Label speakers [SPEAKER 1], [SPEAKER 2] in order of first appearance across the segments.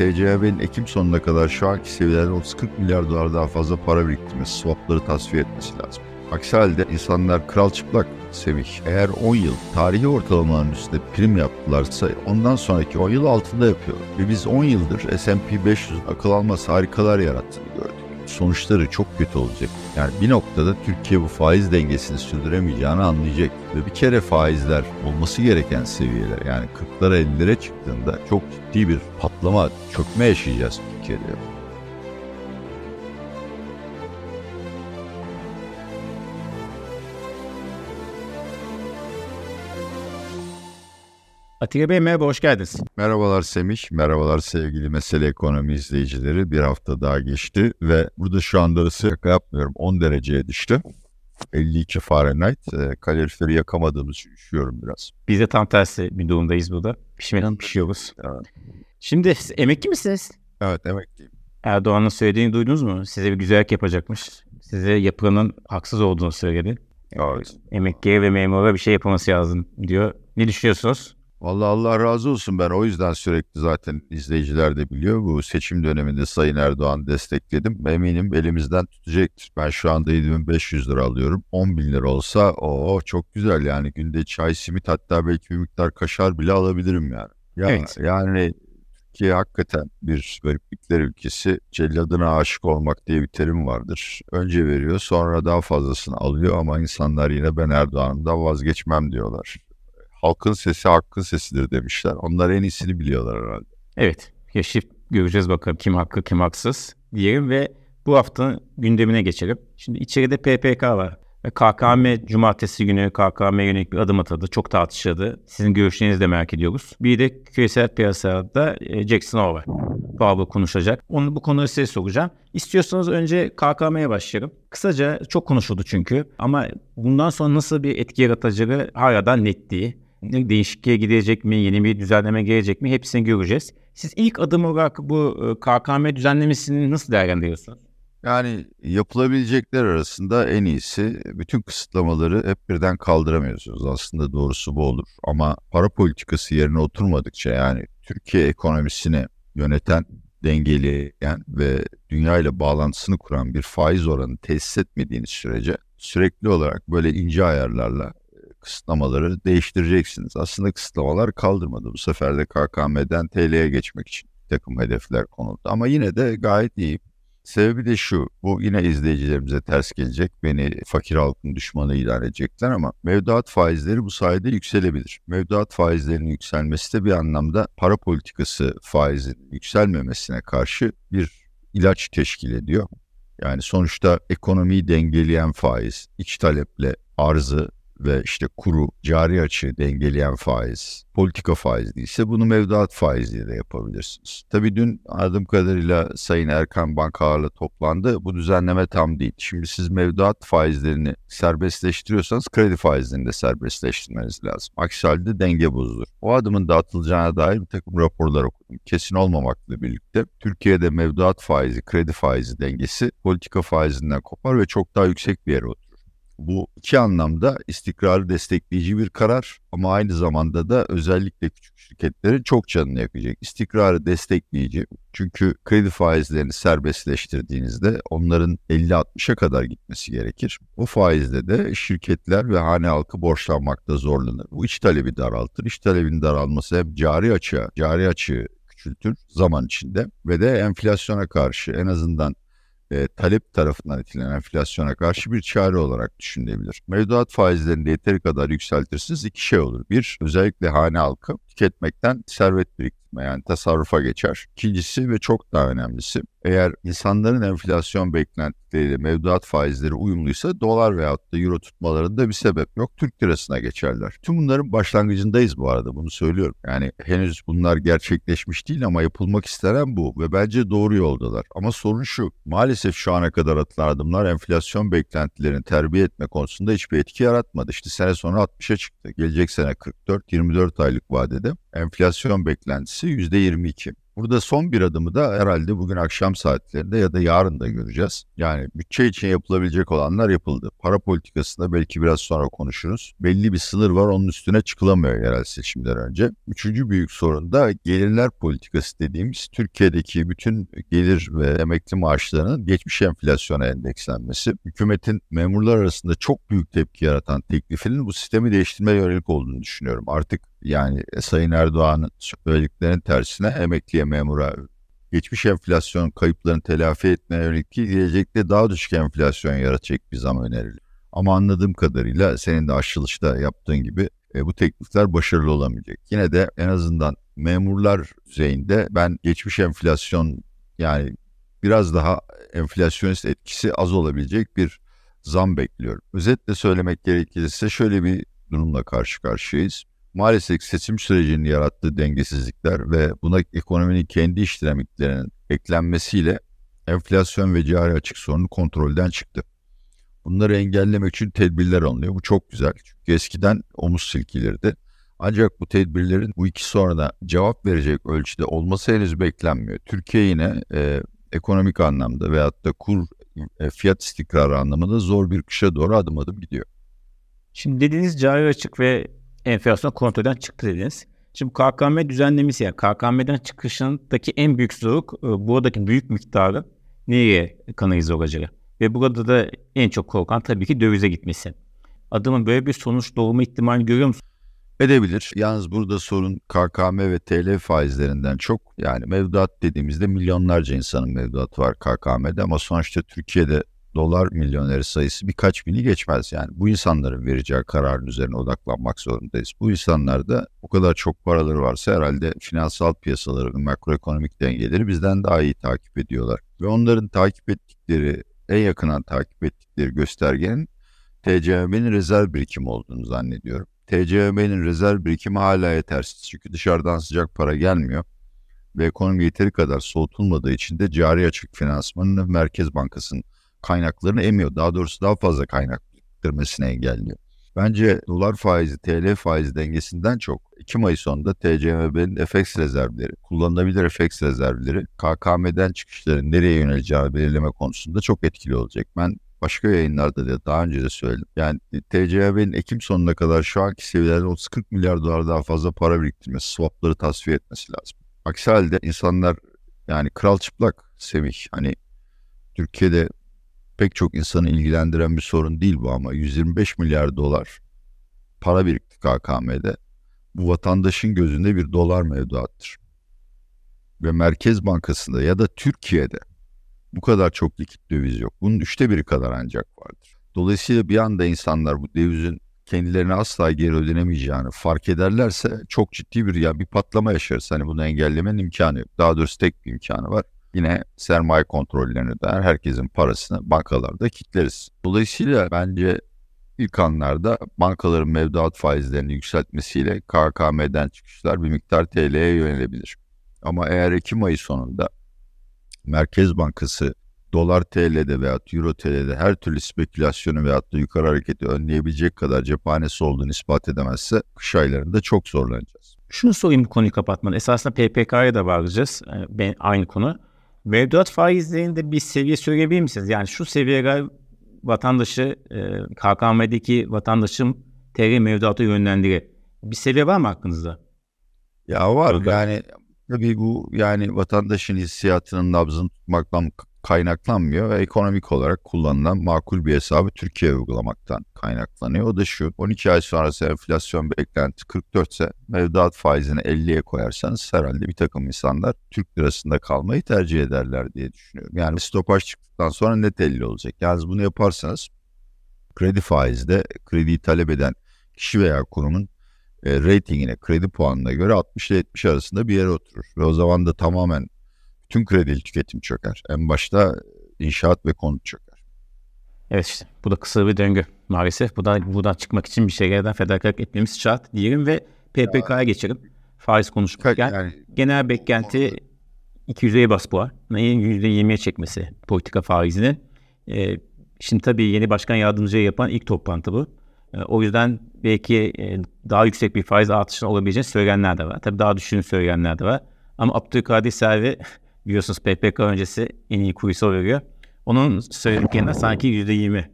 [SPEAKER 1] TCMB'nin Ekim sonuna kadar şu anki seviyelerde 30-40 milyar dolar daha fazla para biriktirmesi, swapları tasfiye etmesi lazım. Aksi halde insanlar kral çıplak Semih. Eğer 10 yıl tarihi ortalamaların üstünde prim yaptılarsa ondan sonraki 10 yıl altında yapıyor. Ve biz 10 yıldır S&P 500 akıl almaz harikalar yarattığını gördük. Sonuçları çok kötü olacak. Yani bir noktada Türkiye bu faiz dengesini sürdüremeyeceğini anlayacak. Ve bir kere faizler olması gereken seviyeler yani 40'lara 50'lere çıktığında çok ciddi bir patlama, çökme yaşayacağız Türkiye'de.
[SPEAKER 2] Atilla Bey merhaba, hoş geldiniz.
[SPEAKER 1] Merhabalar Semih, merhabalar sevgili Mesele Ekonomi izleyicileri. Bir hafta daha geçti ve burada şu anda ısı şaka yapmıyorum 10 dereceye düştü. 52 Fahrenheit. E, kaloriferi yakamadığımız için üşüyorum biraz.
[SPEAKER 2] Biz de tam tersi bir durumdayız burada. Pişmeden pişiyoruz. Evet. Şimdi emekli misiniz?
[SPEAKER 1] Evet emekliyim.
[SPEAKER 2] Erdoğan'ın söylediğini duydunuz mu? Size bir güzellik yapacakmış. Size yapılanın haksız olduğunu söyledi.
[SPEAKER 1] Evet.
[SPEAKER 2] Emekliye ve memura bir şey yapılması lazım diyor. Ne düşünüyorsunuz?
[SPEAKER 1] Vallahi Allah razı olsun ben o yüzden sürekli zaten izleyiciler de biliyor. Bu seçim döneminde Sayın Erdoğan destekledim. Eminim elimizden tutacaktır. Ben şu anda 7500 lira alıyorum. 10 bin lira olsa o çok güzel yani günde çay, simit hatta belki bir miktar kaşar bile alabilirim yani. Ya, evet. Yani Türkiye hakikaten bir gariplikler ülkesi. Celladına aşık olmak diye bir terim vardır. Önce veriyor sonra daha fazlasını alıyor ama insanlar yine ben Erdoğan'dan vazgeçmem diyorlar halkın sesi hakkın sesidir demişler. Onlar en iyisini biliyorlar herhalde.
[SPEAKER 2] Evet. Yaşayıp göreceğiz bakalım kim haklı kim haksız diyelim ve bu haftanın gündemine geçelim. Şimdi içeride PPK var. KKM cumartesi günü KKM yönelik bir adım atadı. Çok tartışıldı. Sizin görüşlerinizi de merak ediyoruz. Bir de küresel piyasada e, Jackson Hole var. Bağlı konuşacak. Onu bu konuları size soracağım. İstiyorsanız önce KKM'ye başlayalım. Kısaca çok konuşuldu çünkü. Ama bundan sonra nasıl bir etki yaratacağı hala da net değil değişikliğe gidecek mi, yeni bir düzenleme gelecek mi hepsini göreceğiz. Siz ilk adım olarak bu e, KKM düzenlemesini nasıl değerlendiriyorsunuz?
[SPEAKER 1] Yani yapılabilecekler arasında en iyisi bütün kısıtlamaları hep birden kaldıramıyorsunuz. Aslında doğrusu bu olur. Ama para politikası yerine oturmadıkça yani Türkiye ekonomisini yöneten, dengeleyen ve dünya ile bağlantısını kuran bir faiz oranı tesis etmediğiniz sürece sürekli olarak böyle ince ayarlarla kısıtlamaları değiştireceksiniz. Aslında kısıtlamalar kaldırmadı. Bu sefer de KKM'den TL'ye geçmek için takım hedefler konuldu. Ama yine de gayet iyi. Sebebi de şu, bu yine izleyicilerimize ters gelecek. Beni fakir halkın düşmanı ilan edecekler ama mevduat faizleri bu sayede yükselebilir. Mevduat faizlerinin yükselmesi de bir anlamda para politikası faizinin yükselmemesine karşı bir ilaç teşkil ediyor. Yani sonuçta ekonomiyi dengeleyen faiz, iç taleple arzı ve işte kuru cari açığı dengeleyen faiz, politika faizi ise bunu mevduat faiziyle de yapabilirsiniz. Tabii dün anladığım kadarıyla Sayın Erkan Bankalarla toplandı. Bu düzenleme tam değil. Şimdi siz mevduat faizlerini serbestleştiriyorsanız kredi faizlerini de serbestleştirmeniz lazım. Aksi halde denge bozulur. O adımın da atılacağına dair bir takım raporlar okudum. Kesin olmamakla birlikte Türkiye'de mevduat faizi, kredi faizi dengesi politika faizinden kopar ve çok daha yüksek bir yere oturur. Bu iki anlamda istikrarı destekleyici bir karar ama aynı zamanda da özellikle küçük şirketlerin çok canını yakacak. İstikrarı destekleyici çünkü kredi faizlerini serbestleştirdiğinizde onların 50-60'a kadar gitmesi gerekir. O faizle de şirketler ve hane halkı borçlanmakta zorlanır. Bu iç talebi daraltır. İç talebin daralması hem cari açığa, cari açığı küçültür zaman içinde ve de enflasyona karşı en azından e, talep tarafından etkilenen enflasyona karşı bir çare olarak düşünülebilir. Mevduat faizlerini yeteri kadar yükseltirsiniz iki şey olur. Bir, özellikle hane halkı tüketmekten servet biriktirme yani tasarrufa geçer. İkincisi ve çok daha önemlisi eğer insanların enflasyon beklentileriyle mevduat faizleri uyumluysa dolar veyahut da euro tutmalarında bir sebep yok. Türk lirasına geçerler. Tüm bunların başlangıcındayız bu arada bunu söylüyorum. Yani henüz bunlar gerçekleşmiş değil ama yapılmak istenen bu ve bence doğru yoldalar. Ama sorun şu maalesef şu ana kadar atılan adımlar enflasyon beklentilerini terbiye etme konusunda hiçbir etki yaratmadı. İşte sene sonra 60'a çıktı. Gelecek sene 44-24 aylık vadede enflasyon beklentisi %22. Burada son bir adımı da herhalde bugün akşam saatlerinde ya da yarın da göreceğiz. Yani bütçe için yapılabilecek olanlar yapıldı. Para politikasında belki biraz sonra konuşuruz. Belli bir sınır var onun üstüne çıkılamıyor yerel seçimden önce. Üçüncü büyük sorun da gelirler politikası dediğimiz Türkiye'deki bütün gelir ve emekli maaşlarının geçmiş enflasyona endekslenmesi. Hükümetin memurlar arasında çok büyük tepki yaratan teklifinin bu sistemi değiştirmeye yönelik olduğunu düşünüyorum. Artık yani Sayın Erdoğan'ın söylediklerinin tersine emekliye memura geçmiş enflasyon kayıplarını telafi etmeye yönelik gelecekte daha düşük enflasyon yaratacak bir zam öneriliyor. Ama anladığım kadarıyla senin de aşılışta yaptığın gibi e, bu teklifler başarılı olamayacak. Yine de en azından memurlar düzeyinde ben geçmiş enflasyon yani biraz daha enflasyonist etkisi az olabilecek bir zam bekliyorum. Özetle söylemek gerekirse şöyle bir durumla karşı karşıyayız maalesef seçim sürecinin yarattığı dengesizlikler ve buna ekonominin kendi iş dinamiklerinin eklenmesiyle enflasyon ve cari açık sorunu kontrolden çıktı. Bunları engellemek için tedbirler alınıyor. Bu çok güzel. Çünkü eskiden omuz silkilirdi. Ancak bu tedbirlerin bu iki soruna cevap verecek ölçüde olması henüz beklenmiyor. Türkiye yine e, ekonomik anlamda veyahut da kur e, fiyat istikrarı anlamında zor bir kışa doğru adım adım gidiyor.
[SPEAKER 2] Şimdi dediğiniz cari açık ve enflasyon kontrolden çıktı dediniz. Şimdi KKM düzenlemesi yani KKM'den çıkışındaki en büyük zorluk e, buradaki büyük miktarı nereye kanalize olacak? Ve burada da en çok korkan tabii ki dövize gitmesi. Adımın böyle bir sonuç doğma ihtimali görüyor musun?
[SPEAKER 1] Edebilir. Yalnız burada sorun KKM ve TL faizlerinden çok yani mevduat dediğimizde milyonlarca insanın mevduatı var KKM'de ama sonuçta Türkiye'de dolar milyoneri sayısı birkaç bini geçmez yani. Bu insanların vereceği kararın üzerine odaklanmak zorundayız. Bu insanlarda o kadar çok paraları varsa herhalde finansal piyasaları ve makroekonomik dengeleri bizden daha iyi takip ediyorlar. Ve onların takip ettikleri, en yakından takip ettikleri göstergenin TCMB'nin rezerv birikimi olduğunu zannediyorum. TCMB'nin rezerv birikimi hala yetersiz çünkü dışarıdan sıcak para gelmiyor ve ekonomi yeteri kadar soğutulmadığı için de cari açık finansmanını Merkez Bankası'nın kaynaklarını emiyor. Daha doğrusu daha fazla kaynak biriktirmesini engelliyor. Bence dolar faizi TL faizi dengesinden çok Ekim ayı sonunda TCMB'nin FX rezervleri, kullanılabilir FX rezervleri KKM'den çıkışların nereye yöneleceğini belirleme konusunda çok etkili olacak. Ben başka yayınlarda da daha önce de söyledim. Yani TCMB'nin Ekim sonuna kadar şu anki seviyelerde 30-40 milyar dolar daha fazla para biriktirmesi, swapları tasfiye etmesi lazım. Aksi halde insanlar yani kral çıplak Semih hani Türkiye'de pek çok insanı ilgilendiren bir sorun değil bu ama 125 milyar dolar para birikti KKM'de. Bu vatandaşın gözünde bir dolar mevduattır. Ve Merkez Bankası'nda ya da Türkiye'de bu kadar çok likit döviz yok. Bunun üçte biri kadar ancak vardır. Dolayısıyla bir anda insanlar bu dövizin kendilerine asla geri ödenemeyeceğini fark ederlerse çok ciddi bir ya bir patlama yaşarız. Hani bunu engellemenin imkanı yok. Daha doğrusu tek bir imkanı var yine sermaye kontrollerini de herkesin parasını bankalarda kitleriz. Dolayısıyla bence ilk anlarda bankaların mevduat faizlerini yükseltmesiyle KKM'den çıkışlar bir miktar TL'ye yönelebilir. Ama eğer Ekim ayı sonunda Merkez Bankası dolar TL'de veya euro TL'de her türlü spekülasyonu veya da yukarı hareketi önleyebilecek kadar cephanesi olduğunu ispat edemezse kış aylarında çok zorlanacağız.
[SPEAKER 2] Şunu sorayım bu konuyu kapatmadan. Esasında PPK'ya da bağlayacağız. Ee, ben, aynı konu. Mevduat faizlerinde bir seviye söyleyebilir misiniz? Yani şu seviyeye vatandaşı e, KKM'deki vatandaşım TL mevduata yönlendirir. Bir seviye var mı aklınızda?
[SPEAKER 1] Ya var. Yani tabii bu yani vatandaşın hissiyatının nabzını tutmaktan kaynaklanmıyor ve ekonomik olarak kullanılan makul bir hesabı Türkiye uygulamaktan kaynaklanıyor. O da şu 12 ay sonrası enflasyon beklenti 44 ise mevduat faizini 50'ye koyarsanız herhalde bir takım insanlar Türk lirasında kalmayı tercih ederler diye düşünüyorum. Yani stopaj çıktıktan sonra net 50 olacak. Yalnız bunu yaparsanız kredi faizde krediyi talep eden kişi veya kurumun e, ratingine, kredi puanına göre 60 ile 70 arasında bir yere oturur. Ve o zaman da tamamen tüm kredili tüketim çöker. En başta inşaat ve konut çöker.
[SPEAKER 2] Evet işte bu da kısa bir döngü maalesef. Bu da buradan çıkmak için bir şeylerden fedakarlık etmemiz şart diyelim ve PPK'ya geçelim. Faiz konuşurken yani, genel beklenti 200'e bas puan. %20'ye çekmesi politika faizini. Ee, şimdi tabii yeni başkan yardımcıya yapan ilk toplantı bu. Ee, o yüzden belki e, daha yüksek bir faiz artışının olabileceğini söyleyenler de var. Tabii daha düşüğünü söyleyenler de var. Ama Abdülkadir Selvi biliyorsunuz PPK öncesi en iyi kuyusu veriyor. Onun söylediklerinden sanki %20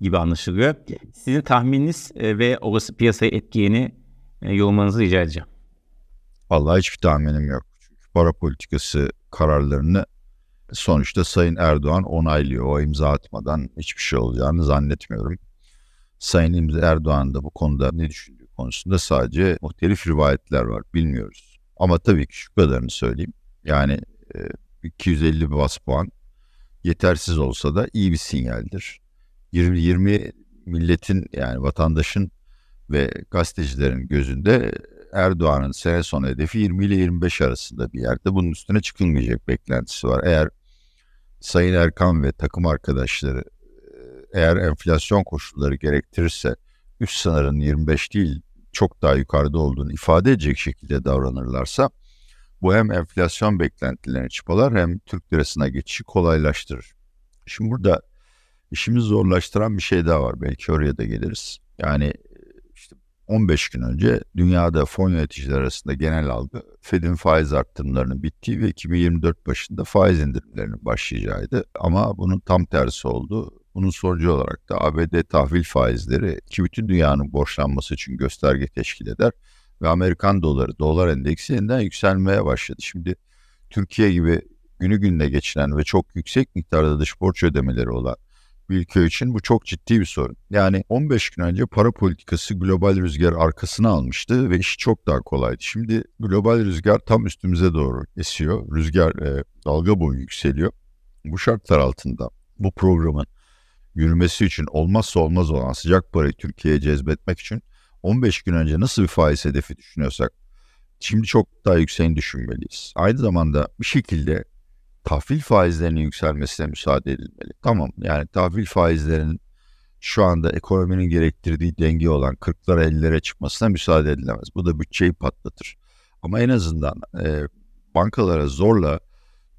[SPEAKER 2] gibi anlaşılıyor. Sizin tahmininiz e, ve olası piyasaya etkiyeni e, yorumlarınızı rica edeceğim.
[SPEAKER 1] Vallahi hiçbir tahminim yok. Çünkü para politikası kararlarını sonuçta Sayın Erdoğan onaylıyor. O imza atmadan hiçbir şey olacağını zannetmiyorum. Sayın Erdoğan da bu konuda ne düşündüğü konusunda sadece muhtelif rivayetler var. Bilmiyoruz. Ama tabii ki şu kadarını söyleyeyim. Yani 250 bas puan yetersiz olsa da iyi bir sinyaldir. 20, 20 milletin yani vatandaşın ve gazetecilerin gözünde Erdoğan'ın sene sonu hedefi 20 ile 25 arasında bir yerde. Bunun üstüne çıkılmayacak beklentisi var. Eğer Sayın Erkan ve takım arkadaşları eğer enflasyon koşulları gerektirirse üst sınırın 25 değil çok daha yukarıda olduğunu ifade edecek şekilde davranırlarsa bu hem enflasyon beklentilerini çıpalar hem Türk lirasına geçişi kolaylaştırır. Şimdi burada işimizi zorlaştıran bir şey daha var. Belki oraya da geliriz. Yani işte 15 gün önce dünyada fon yöneticiler arasında genel algı Fed'in faiz arttırımlarının bittiği ve 2024 başında faiz indirimlerinin başlayacağıydı. Ama bunun tam tersi oldu. Bunun sonucu olarak da ABD tahvil faizleri ki bütün dünyanın borçlanması için gösterge teşkil eder ve Amerikan doları, dolar endeksi yeniden yükselmeye başladı. Şimdi Türkiye gibi günü gününe geçinen ve çok yüksek miktarda dış borç ödemeleri olan bir ülke için bu çok ciddi bir sorun. Yani 15 gün önce para politikası global rüzgar arkasına almıştı ve iş çok daha kolaydı. Şimdi global rüzgar tam üstümüze doğru esiyor. Rüzgar e, dalga boyu yükseliyor. Bu şartlar altında bu programın yürümesi için olmazsa olmaz olan sıcak parayı Türkiye'ye cezbetmek için 15 gün önce nasıl bir faiz hedefi düşünüyorsak şimdi çok daha yükseğini düşünmeliyiz. Aynı zamanda bir şekilde tahvil faizlerinin yükselmesine müsaade edilmeli. Tamam yani tahvil faizlerinin şu anda ekonominin gerektirdiği denge olan 40'lara 50'lere çıkmasına müsaade edilemez. Bu da bütçeyi patlatır. Ama en azından e, bankalara zorla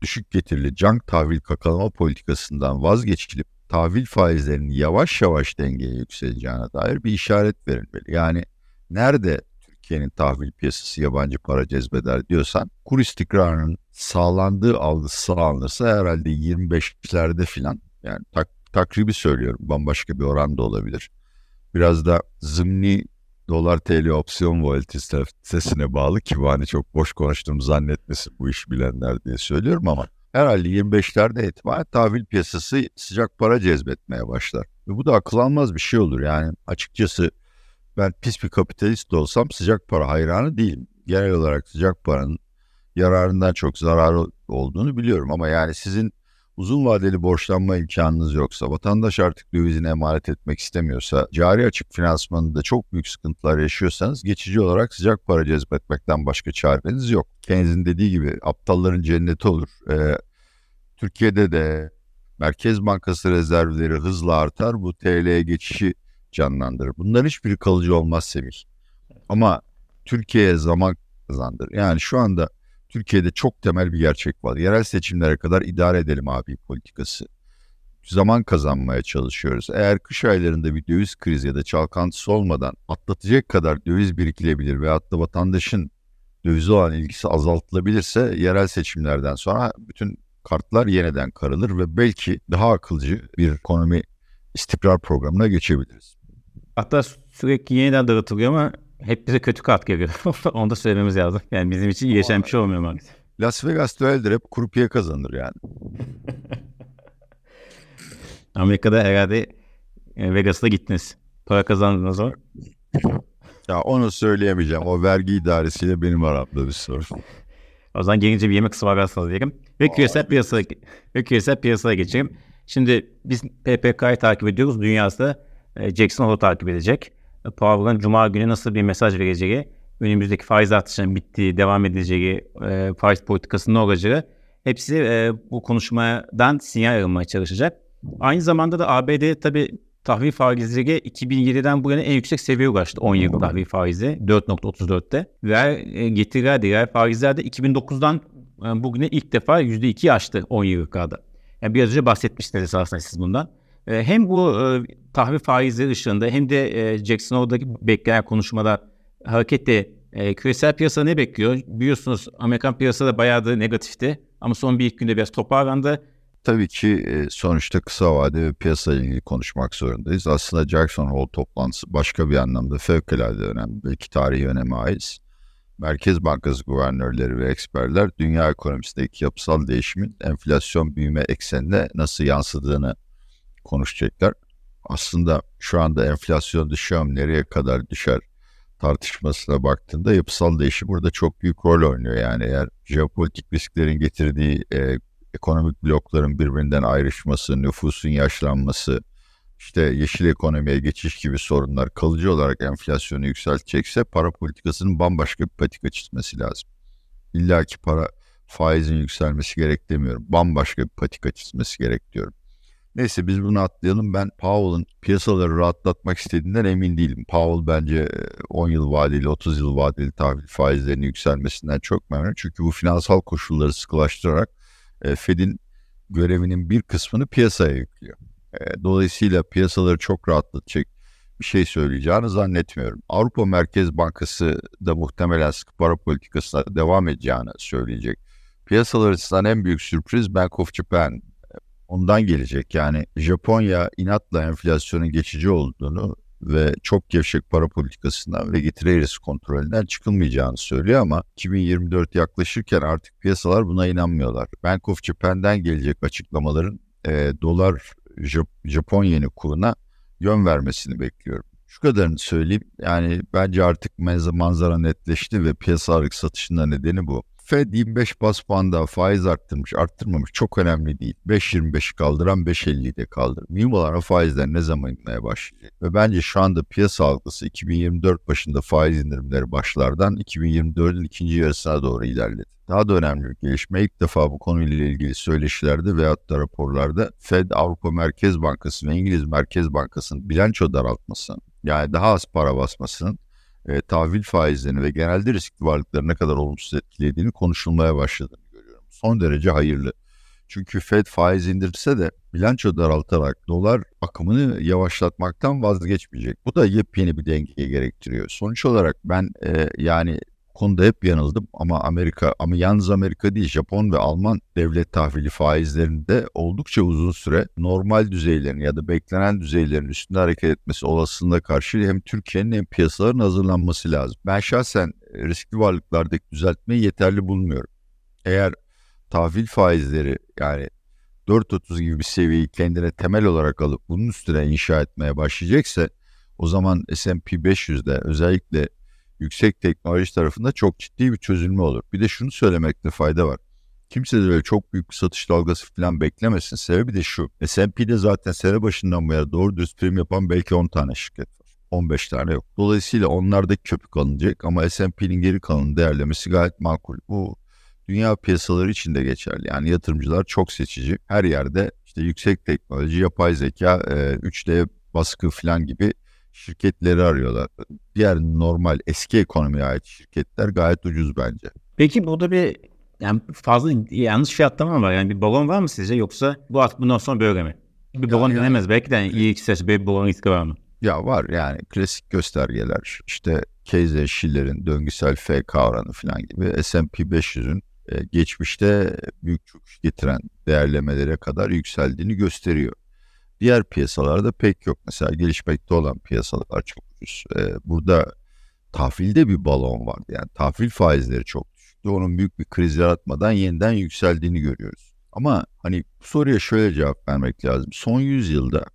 [SPEAKER 1] düşük getirili cank tahvil kakalama politikasından vazgeçilip tahvil faizlerinin yavaş yavaş dengeye yükseleceğine dair bir işaret verilmeli. Yani nerede Türkiye'nin tahvil piyasası yabancı para cezbeder diyorsan kur istikrarının sağlandığı algısı sağlanırsa herhalde 25'lerde filan yani tak, takribi söylüyorum bambaşka bir oran da olabilir. Biraz da zımni dolar TL opsiyon volatilitesine bağlı ki bu hani çok boş konuştuğumu zannetmesin bu iş bilenler diye söylüyorum ama herhalde 25'lerde itibaren tahvil piyasası sıcak para cezbetmeye başlar. Ve bu da akıl almaz bir şey olur yani açıkçası ben pis bir kapitalist de olsam sıcak para hayranı değilim. Genel olarak sıcak paranın yararından çok zararı olduğunu biliyorum ama yani sizin uzun vadeli borçlanma imkanınız yoksa, vatandaş artık dövizini emanet etmek istemiyorsa, cari açık finansmanında çok büyük sıkıntılar yaşıyorsanız geçici olarak sıcak para cezbetmekten başka çareniz yok. Keynes'in dediği gibi aptalların cenneti olur. Ee, Türkiye'de de Merkez Bankası rezervleri hızla artar. Bu TL'ye geçişi canlandırır. Bunların hiçbiri kalıcı olmaz Semih. Ama Türkiye'ye zaman kazandır. Yani şu anda Türkiye'de çok temel bir gerçek var. Yerel seçimlere kadar idare edelim abi politikası. Zaman kazanmaya çalışıyoruz. Eğer kış aylarında bir döviz krizi ya da çalkantısı olmadan atlatacak kadar döviz birikilebilir ve hatta vatandaşın dövize olan ilgisi azaltılabilirse yerel seçimlerden sonra bütün kartlar yeniden karılır ve belki daha akılcı bir ekonomi istikrar programına geçebiliriz.
[SPEAKER 2] Hatta sürekli yeniden dağıtılıyor ama hep bize kötü kart geliyor. Onu da söylememiz lazım. Yani bizim için iyileşen bir şey olmuyor maalesef.
[SPEAKER 1] Las Vegas'ta öyledir. Hep kurupiye kazanır yani.
[SPEAKER 2] Amerika'da herhalde e, Vegas'ta gittiniz. Para kazandınız o.
[SPEAKER 1] Ya onu söyleyemeyeceğim. O vergi idaresiyle benim aramda bir sorun.
[SPEAKER 2] O zaman gelince bir yemek ısmarlarsanız diyelim. Ve küresel piyasaya, ve küresel piyasaya geçelim. Şimdi biz PPK'yı takip ediyoruz. Dünyası e, Jackson Hole takip edecek. Powell'ın Cuma günü nasıl bir mesaj vereceği, önümüzdeki faiz artışının bittiği, devam edeceği, e, faiz politikasının ne olacağı hepsi e, bu konuşmadan sinyal alınmaya çalışacak. Aynı zamanda da ABD tabii tahvil faizleri 2007'den bu yana en yüksek seviyeye ulaştı 10 yıl tahvil faizi 4.34'te. Ve e, getiriler diğer faizler de 2009'dan e, bugüne ilk defa %2'yi aştı 10 yıllıklarda. Yani biraz önce bahsetmiştiniz esasında siz bundan. E, hem bu e, tahvil faizleri ışığında hem de e, Jackson Hole'daki beklenen konuşmada hareketle E, küresel piyasa ne bekliyor? Biliyorsunuz Amerikan piyasası da bayağı da negatifti. Ama son bir iki günde biraz toparlandı.
[SPEAKER 1] Tabii ki e, sonuçta kısa vade ve piyasa ilgili konuşmak zorundayız. Aslında Jackson Hole toplantısı başka bir anlamda fevkalade önemli. Belki tarihi öneme ait. Merkez Bankası guvernörleri ve eksperler dünya ekonomisindeki yapısal değişimin enflasyon büyüme eksenine nasıl yansıdığını konuşacaklar. Aslında şu anda enflasyon düşüyor nereye kadar düşer tartışmasına baktığında yapısal değişim burada çok büyük rol oynuyor. Yani eğer jeopolitik risklerin getirdiği e, ekonomik blokların birbirinden ayrışması, nüfusun yaşlanması, işte yeşil ekonomiye geçiş gibi sorunlar kalıcı olarak enflasyonu yükseltecekse para politikasının bambaşka bir patika çizmesi lazım. İlla ki para faizin yükselmesi gerek demiyorum. Bambaşka bir patika çizmesi gerek diyorum. Neyse biz bunu atlayalım. Ben Powell'ın piyasaları rahatlatmak istediğinden emin değilim. Powell bence 10 e, yıl vadeli, 30 yıl vadeli tahvil faizlerinin yükselmesinden çok memnun. Çünkü bu finansal koşulları sıkılaştırarak e, Fed'in görevinin bir kısmını piyasaya yüklüyor. E, dolayısıyla piyasaları çok rahatlatacak bir şey söyleyeceğini zannetmiyorum. Avrupa Merkez Bankası da muhtemelen sıkı para politikasına devam edeceğini söyleyecek. Piyasalar açısından en büyük sürpriz Bank of Japan ondan gelecek. Yani Japonya inatla enflasyonun geçici olduğunu ve çok gevşek para politikasından ve getiri eğrisi kontrolünden çıkılmayacağını söylüyor ama 2024 yaklaşırken artık piyasalar buna inanmıyorlar. Bank of Japan'den gelecek açıklamaların e, dolar Japon yeni kuruna yön vermesini bekliyorum. Şu kadarını söyleyeyim. Yani bence artık manzara netleşti ve piyasa satışında nedeni bu. Fed 25 bas puan daha faiz arttırmış, arttırmamış çok önemli değil. 5.25'i kaldıran 5.50'yi de kaldır. Mühim olan faizler ne zaman inmeye başlayacak? Ve bence şu anda piyasa algısı 2024 başında faiz indirimleri başlardan 2024'ün ikinci yarısına doğru ilerledi. Daha da önemli bir gelişme ilk defa bu konuyla ilgili söyleşilerde veyahut da raporlarda Fed, Avrupa Merkez Bankası ve İngiliz Merkez Bankası'nın bilanço daraltması yani daha az para basmasının e, tahvil faizlerini ve genelde riskli varlıkları ne kadar olumsuz etkilediğini konuşulmaya başladığını görüyorum. Son derece hayırlı. Çünkü Fed faiz indirse de bilanço daraltarak dolar akımını yavaşlatmaktan vazgeçmeyecek. Bu da yepyeni bir dengeye gerektiriyor. Sonuç olarak ben e, yani konuda hep yanıldım ama Amerika ama yalnız Amerika değil Japon ve Alman devlet tahvili faizlerinde oldukça uzun süre normal düzeylerin ya da beklenen düzeylerin üstünde hareket etmesi olasılığına karşı hem Türkiye'nin hem piyasaların hazırlanması lazım. Ben şahsen riskli varlıklardaki düzeltmeyi yeterli bulmuyorum. Eğer tahvil faizleri yani 4.30 gibi bir seviyeyi kendine temel olarak alıp bunun üstüne inşa etmeye başlayacaksa o zaman S&P 500'de özellikle yüksek teknoloji tarafında çok ciddi bir çözülme olur. Bir de şunu söylemekte fayda var. Kimse de öyle çok büyük bir satış dalgası falan beklemesin. Sebebi de şu. S&P'de zaten sene başından bu yana doğru düz prim yapan belki 10 tane şirket var. 15 tane yok. Dolayısıyla onlarda köpük alınacak ama S&P'nin geri kalanı değerlemesi gayet makul. Bu dünya piyasaları için de geçerli. Yani yatırımcılar çok seçici. Her yerde işte yüksek teknoloji, yapay zeka, 3D baskı falan gibi şirketleri arıyorlar. Diğer normal eski ekonomiye ait şirketler gayet ucuz bence.
[SPEAKER 2] Peki burada bir yani fazla yanlış fiyatlama var. Yani bir balon var mı sizce yoksa bu artık bundan sonra böyle mi? Bir balon yani, denemez. Belki de yani iyi ikisi bir balon riski var mı?
[SPEAKER 1] Ya var yani klasik göstergeler işte Keynes Schiller'in döngüsel F kavramı falan gibi S&P 500'ün e, geçmişte büyük çöküş getiren değerlemelere kadar yükseldiğini gösteriyor. Diğer piyasalarda pek yok. Mesela gelişmekte olan piyasalar çok ucuz. Ee, burada tahvilde bir balon vardı. Yani tahvil faizleri çok düşüktü. Onun büyük bir kriz yaratmadan yeniden yükseldiğini görüyoruz. Ama hani bu soruya şöyle cevap vermek lazım. Son 100 yılda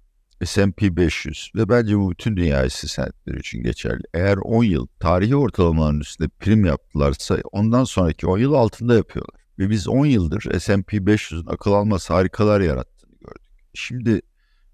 [SPEAKER 1] S&P 500 ve bence bu bütün dünya hisse senetleri için geçerli. Eğer 10 yıl tarihi ortalamaların üstünde prim yaptılarsa ondan sonraki 10 yıl altında yapıyorlar. Ve biz 10 yıldır S&P 500'ün akıl alması harikalar yarattığını gördük. Şimdi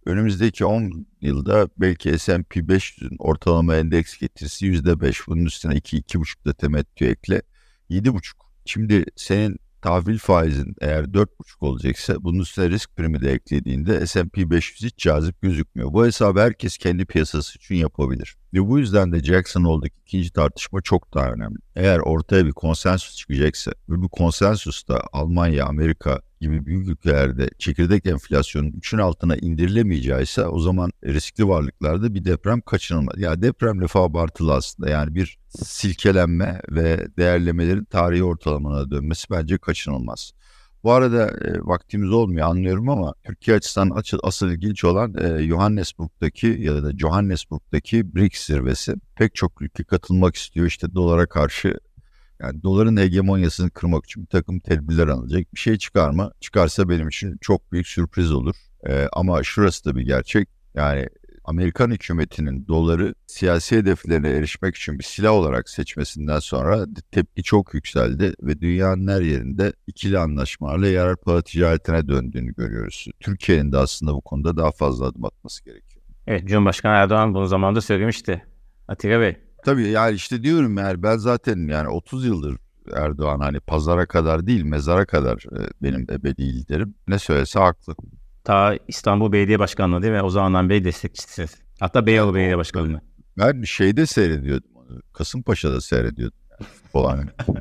[SPEAKER 1] Önümüzdeki 10 yılda belki S&P 500'ün ortalama endeks getirisi %5. Bunun üstüne 2-2,5 da temettü ekle. 7,5. Şimdi senin tahvil faizin eğer 4,5 olacaksa bunun üstüne risk primi de eklediğinde S&P 500 hiç cazip gözükmüyor. Bu hesabı herkes kendi piyasası için yapabilir. Ve bu yüzden de Jackson Hole'daki ikinci tartışma çok daha önemli. Eğer ortaya bir konsensus çıkacaksa ve bu konsensusta Almanya, Amerika, gibi büyük ülkelerde çekirdek enflasyonun 3'ün altına indirilemeyeceği ise o zaman riskli varlıklarda bir deprem kaçınılmaz. Ya deprem lafı abartılı aslında. Yani bir silkelenme ve değerlemelerin tarihi ortalamana dönmesi bence kaçınılmaz. Bu arada e, vaktimiz olmuyor anlıyorum ama Türkiye açısından açı, asıl ilginç olan e, Johannesburg'daki ya da Johannesburg'daki BRICS zirvesi. Pek çok ülke katılmak istiyor işte dolara karşı yani doların hegemonyasını kırmak için bir takım tedbirler alınacak. Bir şey çıkar mı? Çıkarsa benim için çok büyük sürpriz olur. E, ama şurası da bir gerçek. Yani Amerikan hükümetinin doları siyasi hedeflerine erişmek için bir silah olarak seçmesinden sonra tepki çok yükseldi ve dünyanın her yerinde ikili anlaşmalarla yarar para ticaretine döndüğünü görüyoruz. Türkiye'nin de aslında bu konuda daha fazla adım atması gerekiyor.
[SPEAKER 2] Evet Cumhurbaşkanı Erdoğan bunu zamanında söylemişti. Atilla Bey.
[SPEAKER 1] Tabii yani işte diyorum yani ben zaten yani 30 yıldır Erdoğan hani pazara kadar değil mezara kadar e, benim ebedi liderim. Ne söylese haklı.
[SPEAKER 2] Ta İstanbul Belediye Başkanlığı değil mi? O zamandan beri destekçisiniz. Hatta Beyoğlu Belediye Başkanlığı.
[SPEAKER 1] Ben şeyde seyrediyordum onu. Kasımpaşa'da seyrediyordum. Yani.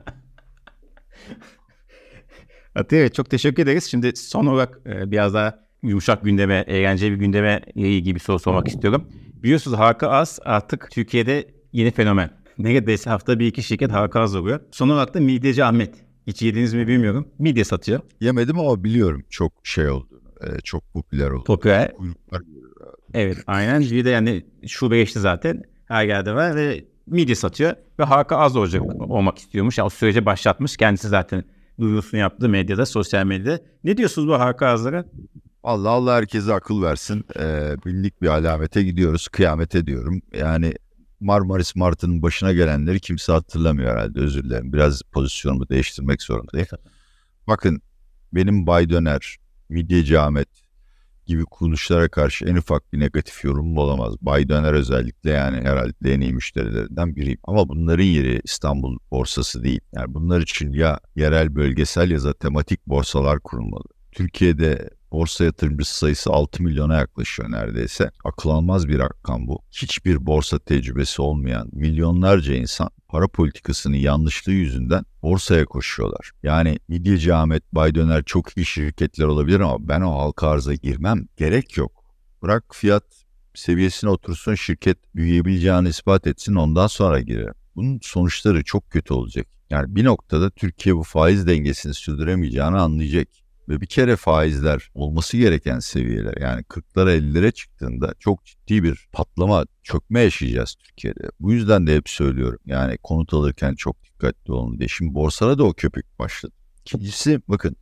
[SPEAKER 2] Atilla çok teşekkür ederiz. Şimdi son olarak e, biraz daha yumuşak gündeme, eğlenceli bir gündeme ilgili bir soru sormak istiyorum. Biliyorsunuz halka az artık Türkiye'de yeni fenomen. Neredeyse hafta bir iki şirket halka az oluyor. Son olarak da Midyeci Ahmet. Hiç yediniz mi bilmiyorum. Midye satıyor.
[SPEAKER 1] Yemedim ama biliyorum çok şey oldu e, çok popüler oldu.
[SPEAKER 2] Popüler. Evet aynen. Bir de yani şube geçti zaten. Her yerde var ve midye satıyor. Ve halka az olacak olmak istiyormuş. Yani o sürece başlatmış. Kendisi zaten duyurusunu yaptı medyada, sosyal medyada. Ne diyorsunuz bu halka azlara?
[SPEAKER 1] Allah Allah herkese akıl versin. Ee, binlik bir alamete gidiyoruz. Kıyamete diyorum. Yani Marmaris Martı'nın başına gelenleri kimse hatırlamıyor herhalde. Özür dilerim. Biraz pozisyonumu değiştirmek zorundayım. Bakın benim Bay Döner, Midyeci Ahmet gibi kuruluşlara karşı en ufak bir negatif yorum olamaz. Bay özellikle yani herhalde en iyi müşterilerinden biriyim. Ama bunların yeri İstanbul borsası değil. Yani bunlar için ya yerel bölgesel ya da tematik borsalar kurulmalı. Türkiye'de borsa yatırımcısı sayısı 6 milyona yaklaşıyor neredeyse. Akıl almaz bir rakam bu. Hiçbir borsa tecrübesi olmayan milyonlarca insan para politikasının yanlışlığı yüzünden borsaya koşuyorlar. Yani Midyeci Ahmet, Baydöner çok iyi şirketler olabilir ama ben o halka arıza girmem. Gerek yok. Bırak fiyat seviyesine otursun şirket büyüyebileceğini ispat etsin ondan sonra girerim. Bunun sonuçları çok kötü olacak. Yani bir noktada Türkiye bu faiz dengesini sürdüremeyeceğini anlayacak. Ve bir kere faizler olması gereken seviyeler yani 40'lara 50'lere çıktığında çok ciddi bir patlama, çökme yaşayacağız Türkiye'de. Bu yüzden de hep söylüyorum yani konut alırken çok dikkatli olun diye. Şimdi borsada da o köpük başladı. İkincisi bakın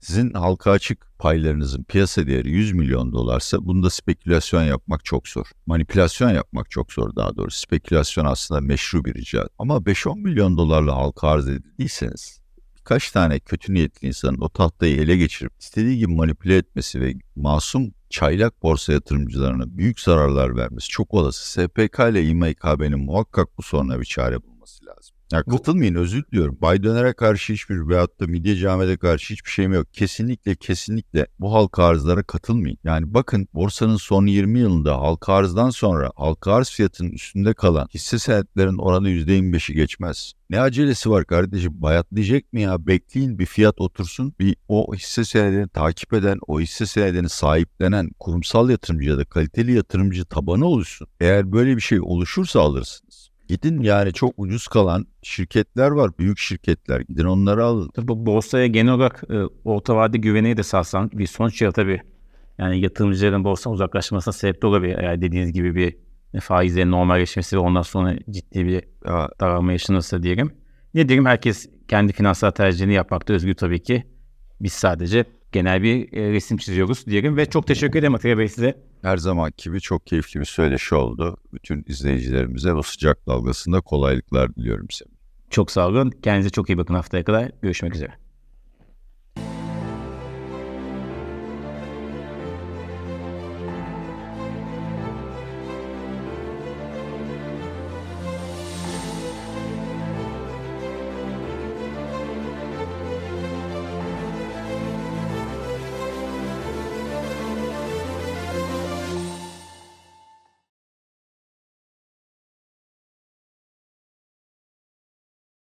[SPEAKER 1] sizin halka açık paylarınızın piyasa değeri 100 milyon dolarsa bunda spekülasyon yapmak çok zor. Manipülasyon yapmak çok zor daha doğrusu. Spekülasyon aslında meşru bir icat. Ama 5-10 milyon dolarla halka arz edildiyseniz birkaç tane kötü niyetli insanın o tahtayı ele geçirip istediği gibi manipüle etmesi ve masum çaylak borsa yatırımcılarına büyük zararlar vermesi çok olası. SPK ile İMKB'nin muhakkak bu soruna bir çare bulması lazım. Ya katılmayın özür diliyorum. Bay Döner'e karşı hiçbir veyahut da Midye Cami'de karşı hiçbir şeyim yok. Kesinlikle kesinlikle bu halka arzlara katılmayın. Yani bakın borsanın son 20 yılında halka arzdan sonra halka arz fiyatının üstünde kalan hisse senetlerin oranı %25'i geçmez. Ne acelesi var kardeşim? Bayatlayacak mı ya? Bekleyin bir fiyat otursun. Bir o hisse senedini takip eden, o hisse senedini sahiplenen kurumsal yatırımcı ya da kaliteli yatırımcı tabanı oluşsun. Eğer böyle bir şey oluşursa alırsınız. Gidin yani çok ucuz kalan şirketler var. Büyük şirketler. Gidin onları alın.
[SPEAKER 2] Tabii bu borsaya genel olarak e, orta vade güveneyi de satsan bir sonuç ya tabii. Yani yatırımcıların borsadan uzaklaşmasına sebep de olabilir. Eğer dediğiniz gibi bir faizlerin normalleşmesi ve ondan sonra ciddi bir daralma yaşanırsa diyelim. Ne diyelim herkes kendi finansal tercihini yapmakta özgür tabii ki. Biz sadece genel bir e, resim çiziyoruz diyelim ve çok teşekkür ederim Atilla Bey size.
[SPEAKER 1] Her zaman gibi çok keyifli bir söyleşi oldu. Bütün izleyicilerimize o sıcak dalgasında kolaylıklar diliyorum size.
[SPEAKER 2] Çok sağ olun. Kendinize çok iyi bakın haftaya kadar. Görüşmek üzere.